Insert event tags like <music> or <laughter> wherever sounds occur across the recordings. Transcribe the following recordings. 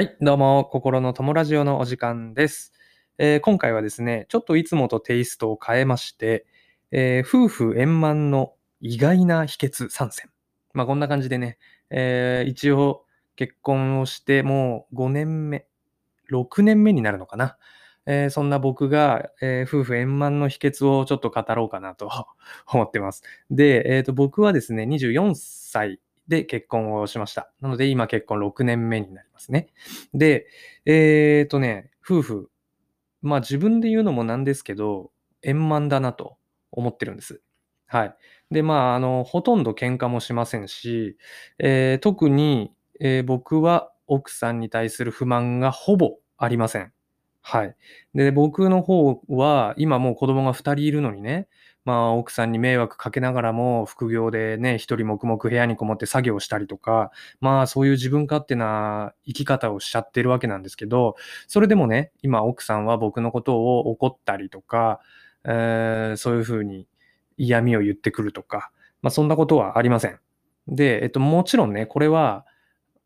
はい、どうも、心の友ラジオのお時間です、えー今回はですね、ちょっといつもとテイストを変えまして、えー夫婦円満の意外な秘訣参戦。まあ、こんな感じでね、えー一応結婚をしてもう5年目、6年目になるのかな。えそんな僕が、え夫婦円満の秘訣をちょっと語ろうかなと思ってます。で、えーと僕はですね、24歳で結婚をしました。なので今結婚6年目になりますね。で、えーとね、夫婦、まあ自分で言うのもなんですけど、円満だなと思ってるんです。はい。で、まあ、あの、ほとんど喧嘩もしませんし、えー特に、えー僕は奥さんに対する不満がほぼありません。はい。で、僕の方は、今もう子供が2人いるのにね、まあ、奥さんに迷惑かけながらも、副業でね、一人黙々部屋にこもって作業したりとか、まあ、そういう自分勝手な生き方をしちゃってるわけなんですけど、それでもね、今奥さんは僕のことを怒ったりとか、えーそういうふうに嫌味を言ってくるとか、まあ、そんなことはありません。で、えっと、もちろんね、これは、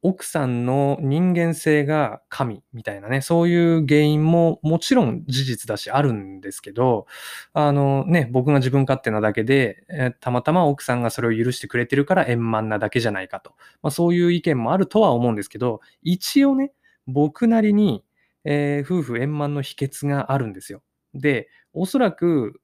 奥さんの人間性が神みたいなね、そういう原因ももちろん事実だしあるんですけど、あのね、僕が自分勝手なだけで、えたまたま奥さんがそれを許してくれてるから円満なだけじゃないかと。まあ、そういう意見もあるとは思うんですけど、一応ね、僕なりに、えー夫婦円満の秘訣があるんですよ。で、おそらく、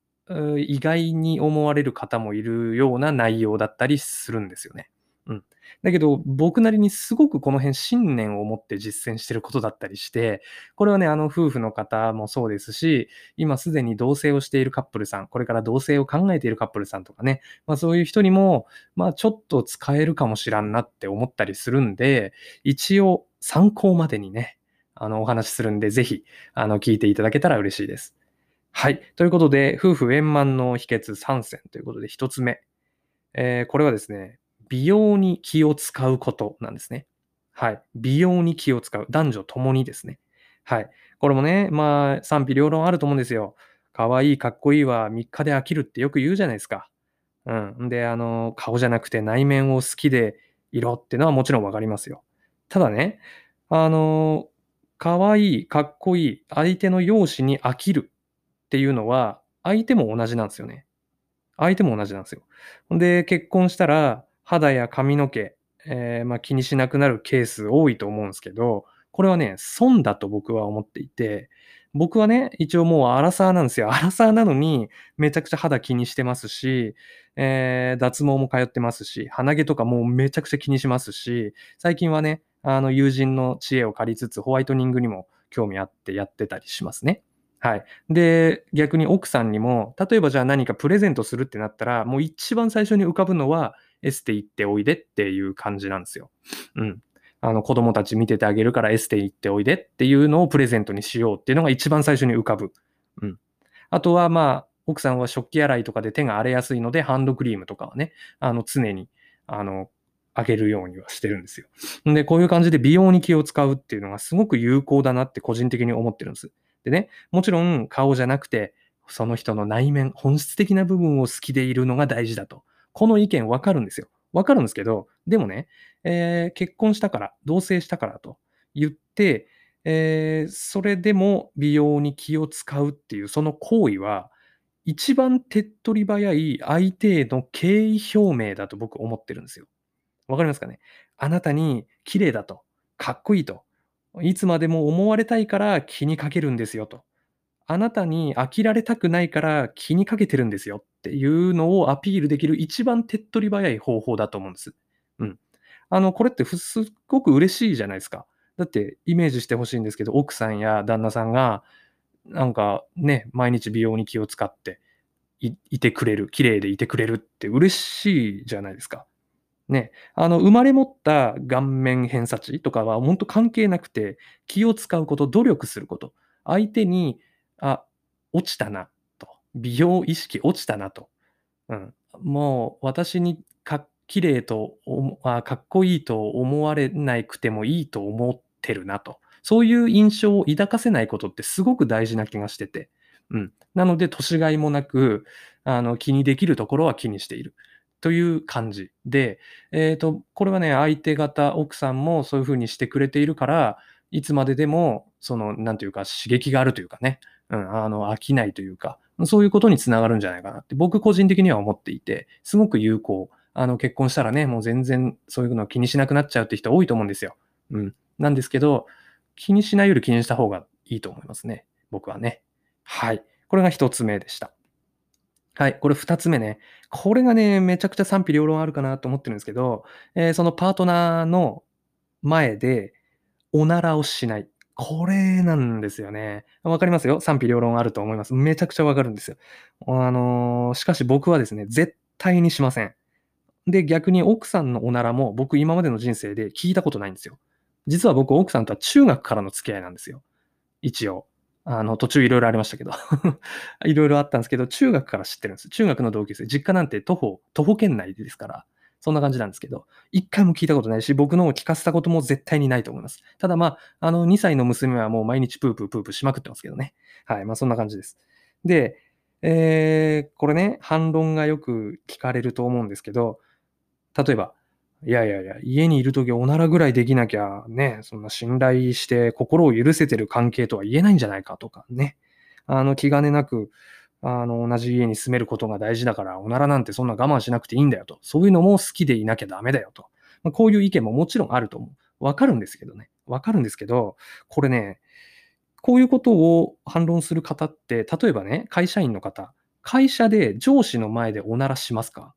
意外に思われる方もいるような内容だったりするんですよね。うん。だけど、僕なりにすごくこの辺信念を持って実践してることだったりして、これはね、あの夫婦の方もそうですし、今すでに同棲をしているカップルさん、これから同棲を考えているカップルさんとかね、まあそういう人にも、まあちょっと使えるかもしらんなって思ったりするんで、一応参考までにね、あのお話しするんで、ぜひ、あの聞いていただけたら嬉しいです。はい。ということで、夫婦円満の秘訣3選ということで、1つ目。えーこれはですね、美容に気を使うことなんですね。はい。美容に気を使う。男女ともにですね。はい。これもね、まあ、賛否両論あると思うんですよ。可愛い、かっこいいは3日で飽きるってよく言うじゃないですか。うん。で、あの、顔じゃなくて内面を好きでいろってのはもちろんわかりますよ。ただね、あの、可愛い、かっこいい、相手の容姿に飽きるっていうのは、相手も同じなんですよね。相手も同じなんですよ。で、結婚したら、肌や髪の毛、えーまあ、気にしなくなるケース多いと思うんですけど、これはね、損だと僕は思っていて、僕はね、一応もうアラサーなんですよ。<laughs> アラサーなのに、めちゃくちゃ肌気にしてますし、えー脱毛も通ってますし、鼻毛とかもうめちゃくちゃ気にしますし、最近はね、あの友人の知恵を借りつつ、ホワイトニングにも興味あってやってたりしますね。はい。で、逆に奥さんにも、例えばじゃあ何かプレゼントするってなったら、もう一番最初に浮かぶのは、エステ行っておいでっていう感じなんですよ。うん。あの子供たち見ててあげるからエステ行っておいでっていうのをプレゼントにしようっていうのが一番最初に浮かぶ。うん。あとはまあ、奥さんは食器洗いとかで手が荒れやすいので、ハンドクリームとかはね、あの常に、あの、あげるようにはしてるんですよ。で、こういう感じで美容に気を使うっていうのがすごく有効だなって個人的に思ってるんです。でね、もちろん顔じゃなくて、その人の内面、本質的な部分を好きでいるのが大事だと。この意見わかるんですよ。わかるんですけど、でもね、えー結婚したから、同棲したからと言って、えーそれでも美容に気を使うっていうその行為は、一番手っ取り早い相手への敬意表明だと僕思ってるんですよ。わかりますかね？あなたに綺麗だと、かっこいいと、いつまでも思われたいから気にかけるんですよと。あなたに飽きられたくないから気にかけてるんですよっていうのをアピールできる一番手っ取り早い方法だと思うんです。うん。あの、これってすっごく嬉しいじゃないですか。だってイメージしてほしいんですけど、奥さんや旦那さんが、なんかね、毎日美容に気を使っていいてくれる、綺麗でいてくれるって嬉しいじゃないですか。ね、あの、生まれ持った顔面偏差値とかは本当関係なくて、気を使うこと、努力すること、相手に、あ、落ちたな、と。美容意識落ちたなと。うん。もう、私にか綺麗と思あ、かっこいいと思われなくてもいいと思ってるなと。そういう印象を抱かせないことってすごく大事な気がしてて。うん。なので、年がいもなく、あの、気にできるところは気にしている。という感じで、えっ、と、これはね、相手方、奥さんもそういうふうにしてくれているから、いつまででも、その、なんていうか、刺激があるというかね、うん、あの、飽きないというか、そういうことにつながるんじゃないかなって僕個人的には思っていて、すごく有効。あの、結婚したらね、もう全然そういうのを気にしなくなっちゃうって人多いと思うんですよ。うん。なんですけど、気にしないより気にした方がいいと思いますね。僕はね。はい。これが一つ目でした。はい。これ二つ目ね。これがね、めちゃくちゃ賛否両論あるかなと思ってるんですけど、えー、そのパートナーの前でおならをしない。これなんですよね。わかりますよ？賛否両論あると思います。めちゃくちゃわかるんですよ。あのー、しかし僕はですね、絶対にしません。で、逆に奥さんのおならも僕今までの人生で聞いたことないんですよ。実は僕奥さんとは中学からの付き合いなんですよ。一応。あの、途中いろいろありましたけど <laughs> いろいろあったんですけど、中学から知ってるんです。中学の同級生。実家なんて徒歩、徒歩圏内ですから、そんな感じなんですけど、一回も聞いたことないし、僕のを聞かせたことも絶対にないと思います。ただまあ、あの、2歳の娘はもう毎日プープープープーしまくってますけどね。はい。まあ、そんな感じです。で、えー、これね、反論がよく聞かれると思うんですけど、例えば、いやいやいや、家にいるときおならぐらいできなきゃね、そんな信頼して心を許せてる関係とは言えないんじゃないかとかね。あの、気兼ねなく、あの、同じ家に住めることが大事だから、おならなんてそんな我慢しなくていいんだよと。そういうのも好きでいなきゃダメだよと。まあ、こういう意見ももちろんあると思う。わかるんですけどね。わかるんですけど、これね、こういうことを反論する方って、例えばね、会社員の方、会社で上司の前でおならしますか？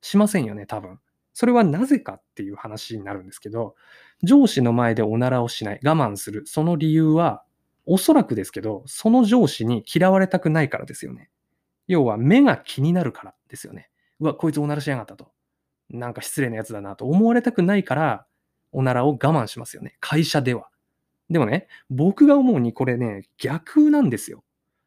しませんよね、多分。それはなぜかっていう話になるんですけど、上司の前でおならをしない、我慢する、その理由は、おそらくですけど、その上司に嫌われたくないからですよね。要は目が気になるからですよね。うわ、こいつおならしやがったと。なんか失礼なやつだなと思われたくないから、おならを我慢しますよね。会社では。でもね、僕が思うにこれね、逆なんですよ。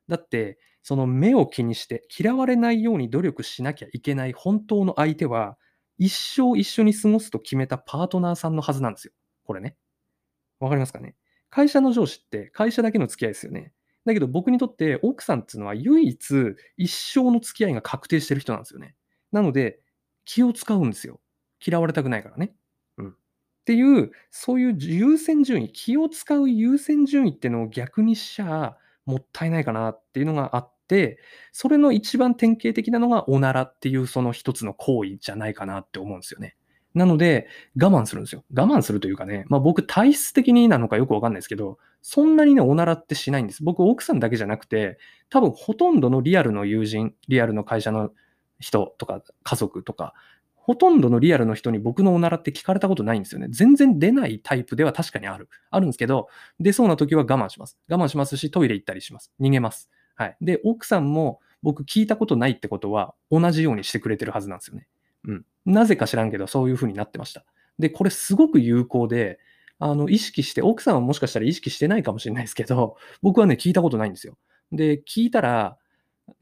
だって、その目を気にして嫌われないように努力しなきゃいけない本当の相手は、一生一緒に過ごすと決めたパートナーさんのはずなんですよ。これね。わかりますかね？会社の上司って会社だけの付き合いですよね。だけど僕にとって奥さんっていうのは唯一一生の付き合いが確定してる人なんですよね。なので気を使うんですよ。嫌われたくないからね。うん。っていう、そういう優先順位、気を使う優先順位っていうのを逆にしちゃもったいないかなっていうのがあって、それの一番典型的なのがおならっていうその一つの行為じゃないかなって思うんですよね。なので、我慢するんですよ。我慢するというかね、まあ僕体質的になのかよくわかんないですけど、そんなにね、おならってしないんです。僕、奥さんだけじゃなくて、多分ほとんどのリアルの友人、リアルの会社の人とか家族とか、ほとんどのリアルの人に僕のおならって聞かれたことないんですよね。全然出ないタイプでは確かにある。あるんですけど、出そうな時は我慢します。我慢しますし、トイレ行ったりします。逃げます。はい。で、奥さんも僕聞いたことないってことは同じようにしてくれてるはずなんですよね。うん。なぜか知らんけど、そういう風になってました。で、これすごく有効で、あの、意識して、奥さんはもしかしたら意識してないかもしれないですけど、僕はね、聞いたことないんですよ。で、聞いたら、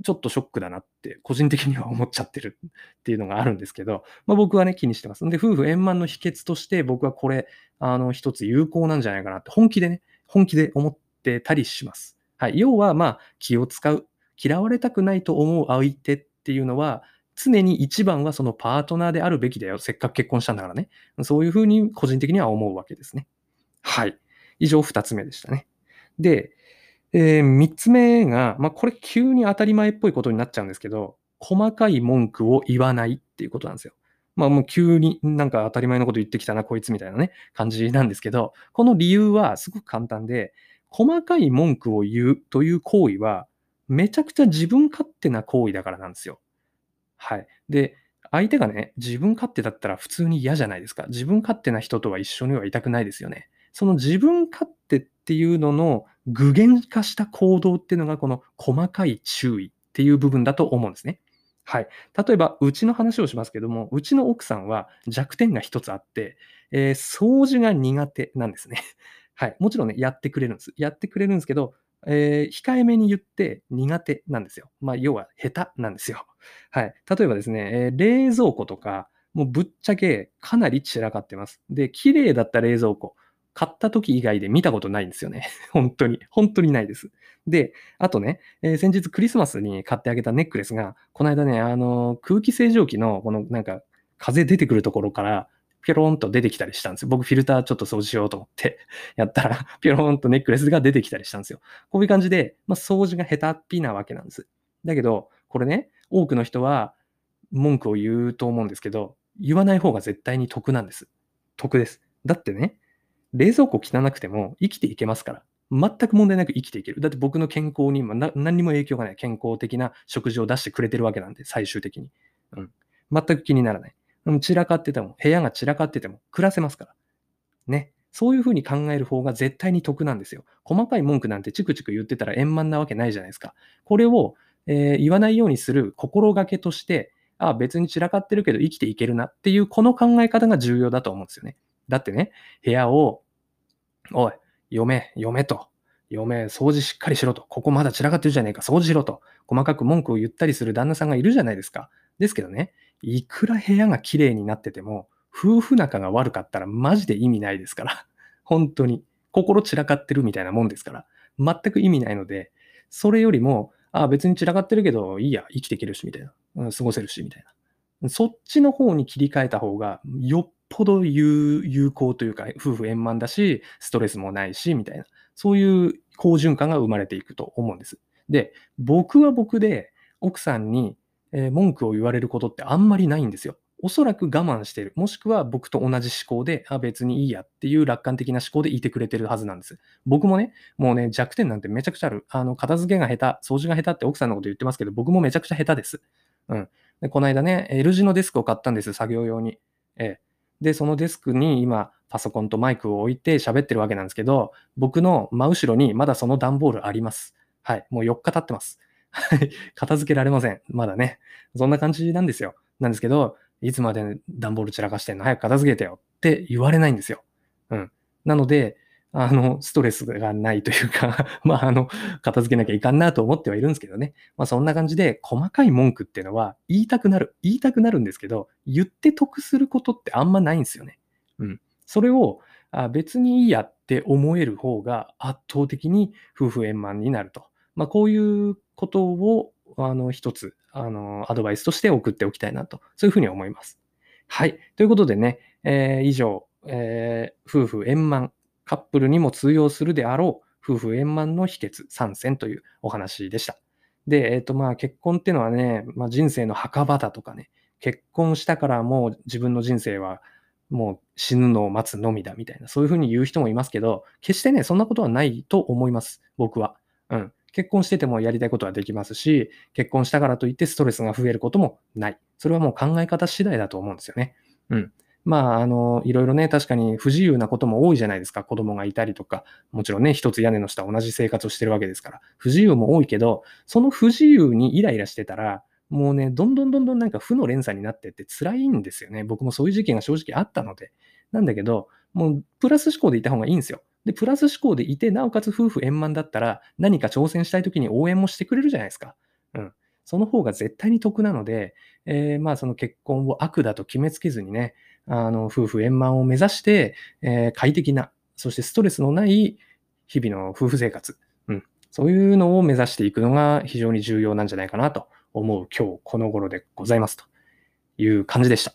ちょっとショックだなって、個人的には思っちゃってるっていうのがあるんですけど、まあ、僕はね、気にしてます。で、夫婦円満の秘訣として、僕はこれ、あの、一つ有効なんじゃないかなって、本気でね、本気で思ってたりします。はい。要は、まあ、気を使う。嫌われたくないと思う相手っていうのは、常に一番はそのパートナーであるべきだよ。せっかく結婚したんだからね。そういうふうに個人的には思うわけですね。はい。以上二つ目でしたね。で、えー、三つ目が、まあ、これ急に当たり前っぽいことになっちゃうんですけど、細かい文句を言わないっていうことなんですよ。まあもう急になんか当たり前のこと言ってきたな、こいつみたいなね、感じなんですけど、この理由はすごく簡単で、細かい文句を言うという行為は、めちゃくちゃ自分勝手な行為だからなんですよ。はい。で、相手がね、自分勝手だったら普通に嫌じゃないですか。自分勝手な人とは一緒にはいたくないですよね。その自分勝手っていうのの具現化した行動っていうのがこの細かい注意っていう部分だと思うんですね。はい。例えば、うちの話をしますけども、うちの奥さんは弱点が一つあって、えー、掃除が苦手なんですね。はい。もちろんね、やってくれるんです。やってくれるんですけど、えー、控えめに言って苦手なんですよ。まあ、要は下手なんですよ。<laughs> はい。例えばですね、えー、冷蔵庫とか、もうぶっちゃけかなり散らかってます。で、綺麗だった冷蔵庫、買った時以外で見たことないんですよね。<laughs> 本当に。本当にないです。で、あとね、えー、先日クリスマスに買ってあげたネックレスが、この間ね、あの、空気清浄機の、このなんか、風出てくるところから、ピョロンと出てきたりしたんですよ。僕フィルターちょっと掃除しようと思って <laughs> やったら、ピョロンとネックレスが出てきたりしたんですよ。こういう感じで、まあ、掃除が下手っぴなわけなんです。だけど、これね、多くの人は文句を言うと思うんですけど、言わない方が絶対に得なんです。得です。だってね、冷蔵庫汚くても生きていけますから。全く問題なく生きていける。だって僕の健康にも何にも影響がない健康的な食事を出してくれてるわけなんで、最終的に。うん。全く気にならない。散らかってても、部屋が散らかってても暮らせますから。ね。そういうふうに考える方が絶対に得なんですよ。細かい文句なんてチクチク言ってたら円満なわけないじゃないですか。これを、えー、言わないようにする心がけとして、あ別に散らかってるけど生きていけるなっていうこの考え方が重要だと思うんですよね。だってね、部屋を、おい、嫁、嫁と、嫁、掃除しっかりしろと、ここまだ散らかってるじゃねえか、掃除しろと、細かく文句を言ったりする旦那さんがいるじゃないですか。ですけどね、いくら部屋が綺麗になってても、夫婦仲が悪かったらマジで意味ないですから。<laughs> 本当に。心散らかってるみたいなもんですから。全く意味ないので、それよりも、ああ、別に散らかってるけど、いいや、生きていけるし、みたいな。うん、過ごせるし、みたいな。そっちの方に切り替えた方が、よっぽど有効というか、夫婦円満だし、ストレスもないし、みたいな。そういう好循環が生まれていくと思うんです。で、僕は僕で奥さんにえ文句を言われることってあんまりないんですよ。おそらく我慢してる。もしくは僕と同じ思考で、あ、別にいいやっていう楽観的な思考でいてくれてるはずなんです。僕もね、もうね、弱点なんてめちゃくちゃある。あの、片付けが下手、掃除が下手って奥さんのこと言ってますけど、僕もめちゃくちゃ下手です。うん。で、この間ね、L 字のデスクを買ったんです、作業用に。ええ。で、そのデスクに今、パソコンとマイクを置いて喋ってるわけなんですけど、僕の真後ろにまだその段ボールあります。はい。もう4日経ってます。はい。片付けられません。まだね。そんな感じなんですよ。なんですけど、いつまで段ボール散らかしてんの？早く片付けてよって言われないんですよ。うん。なので、あの、ストレスがないというか <laughs> まあ、あの、片付けなきゃいかんなと思ってはいるんですけどね。まあ、そんな感じで、細かい文句っていうのは言いたくなる。言いたくなるんですけど、言って得することってあんまないんですよね。うん。それを、あ別にいいやって思える方が圧倒的に夫婦円満になると。まあ、こういうことを、あの、一つ、あの、アドバイスとして送っておきたいなと、そういうふうに思います。はい。ということでね、えー、以上、えー、夫婦円満、カップルにも通用するであろう、夫婦円満の秘訣3選というお話でした。で、えっ、ー、と、まあ、結婚っていうのはね、まあ、人生の墓場だとかね、結婚したからもう自分の人生はもう死ぬのを待つのみだみたいな、そういうふうに言う人もいますけど、決してね、そんなことはないと思います、僕は。うん。結婚しててもやりたいことはできますし、結婚したからといってストレスが増えることもない。それはもう考え方次第だと思うんですよね。うん。まあ、あの、いろいろね、確かに不自由なことも多いじゃないですか。子供がいたりとか、もちろんね、一つ屋根の下同じ生活をしてるわけですから。不自由も多いけど、その不自由にイライラしてたら、もうね、どんどんどんどんなんか負の連鎖になってって辛いんですよね。僕もそういう時期が正直あったので。なんだけど、もうプラス思考でいた方がいいんですよ。で、プラス思考でいて、なおかつ夫婦円満だったら、何か挑戦したい時に応援もしてくれるじゃないですか。うん。その方が絶対に得なので、えー、まあその結婚を悪だと決めつけずにね、あの、夫婦円満を目指して、えー、快適な、そしてストレスのない日々の夫婦生活、うん。そういうのを目指していくのが非常に重要なんじゃないかなと思う今日この頃でございますという感じでした。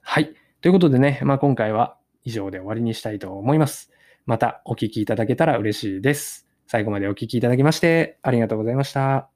はい。ということでね、まあ今回は以上で終わりにしたいと思います。またお聞きいただけたら嬉しいです。最後までお聞きいただきましてありがとうございました。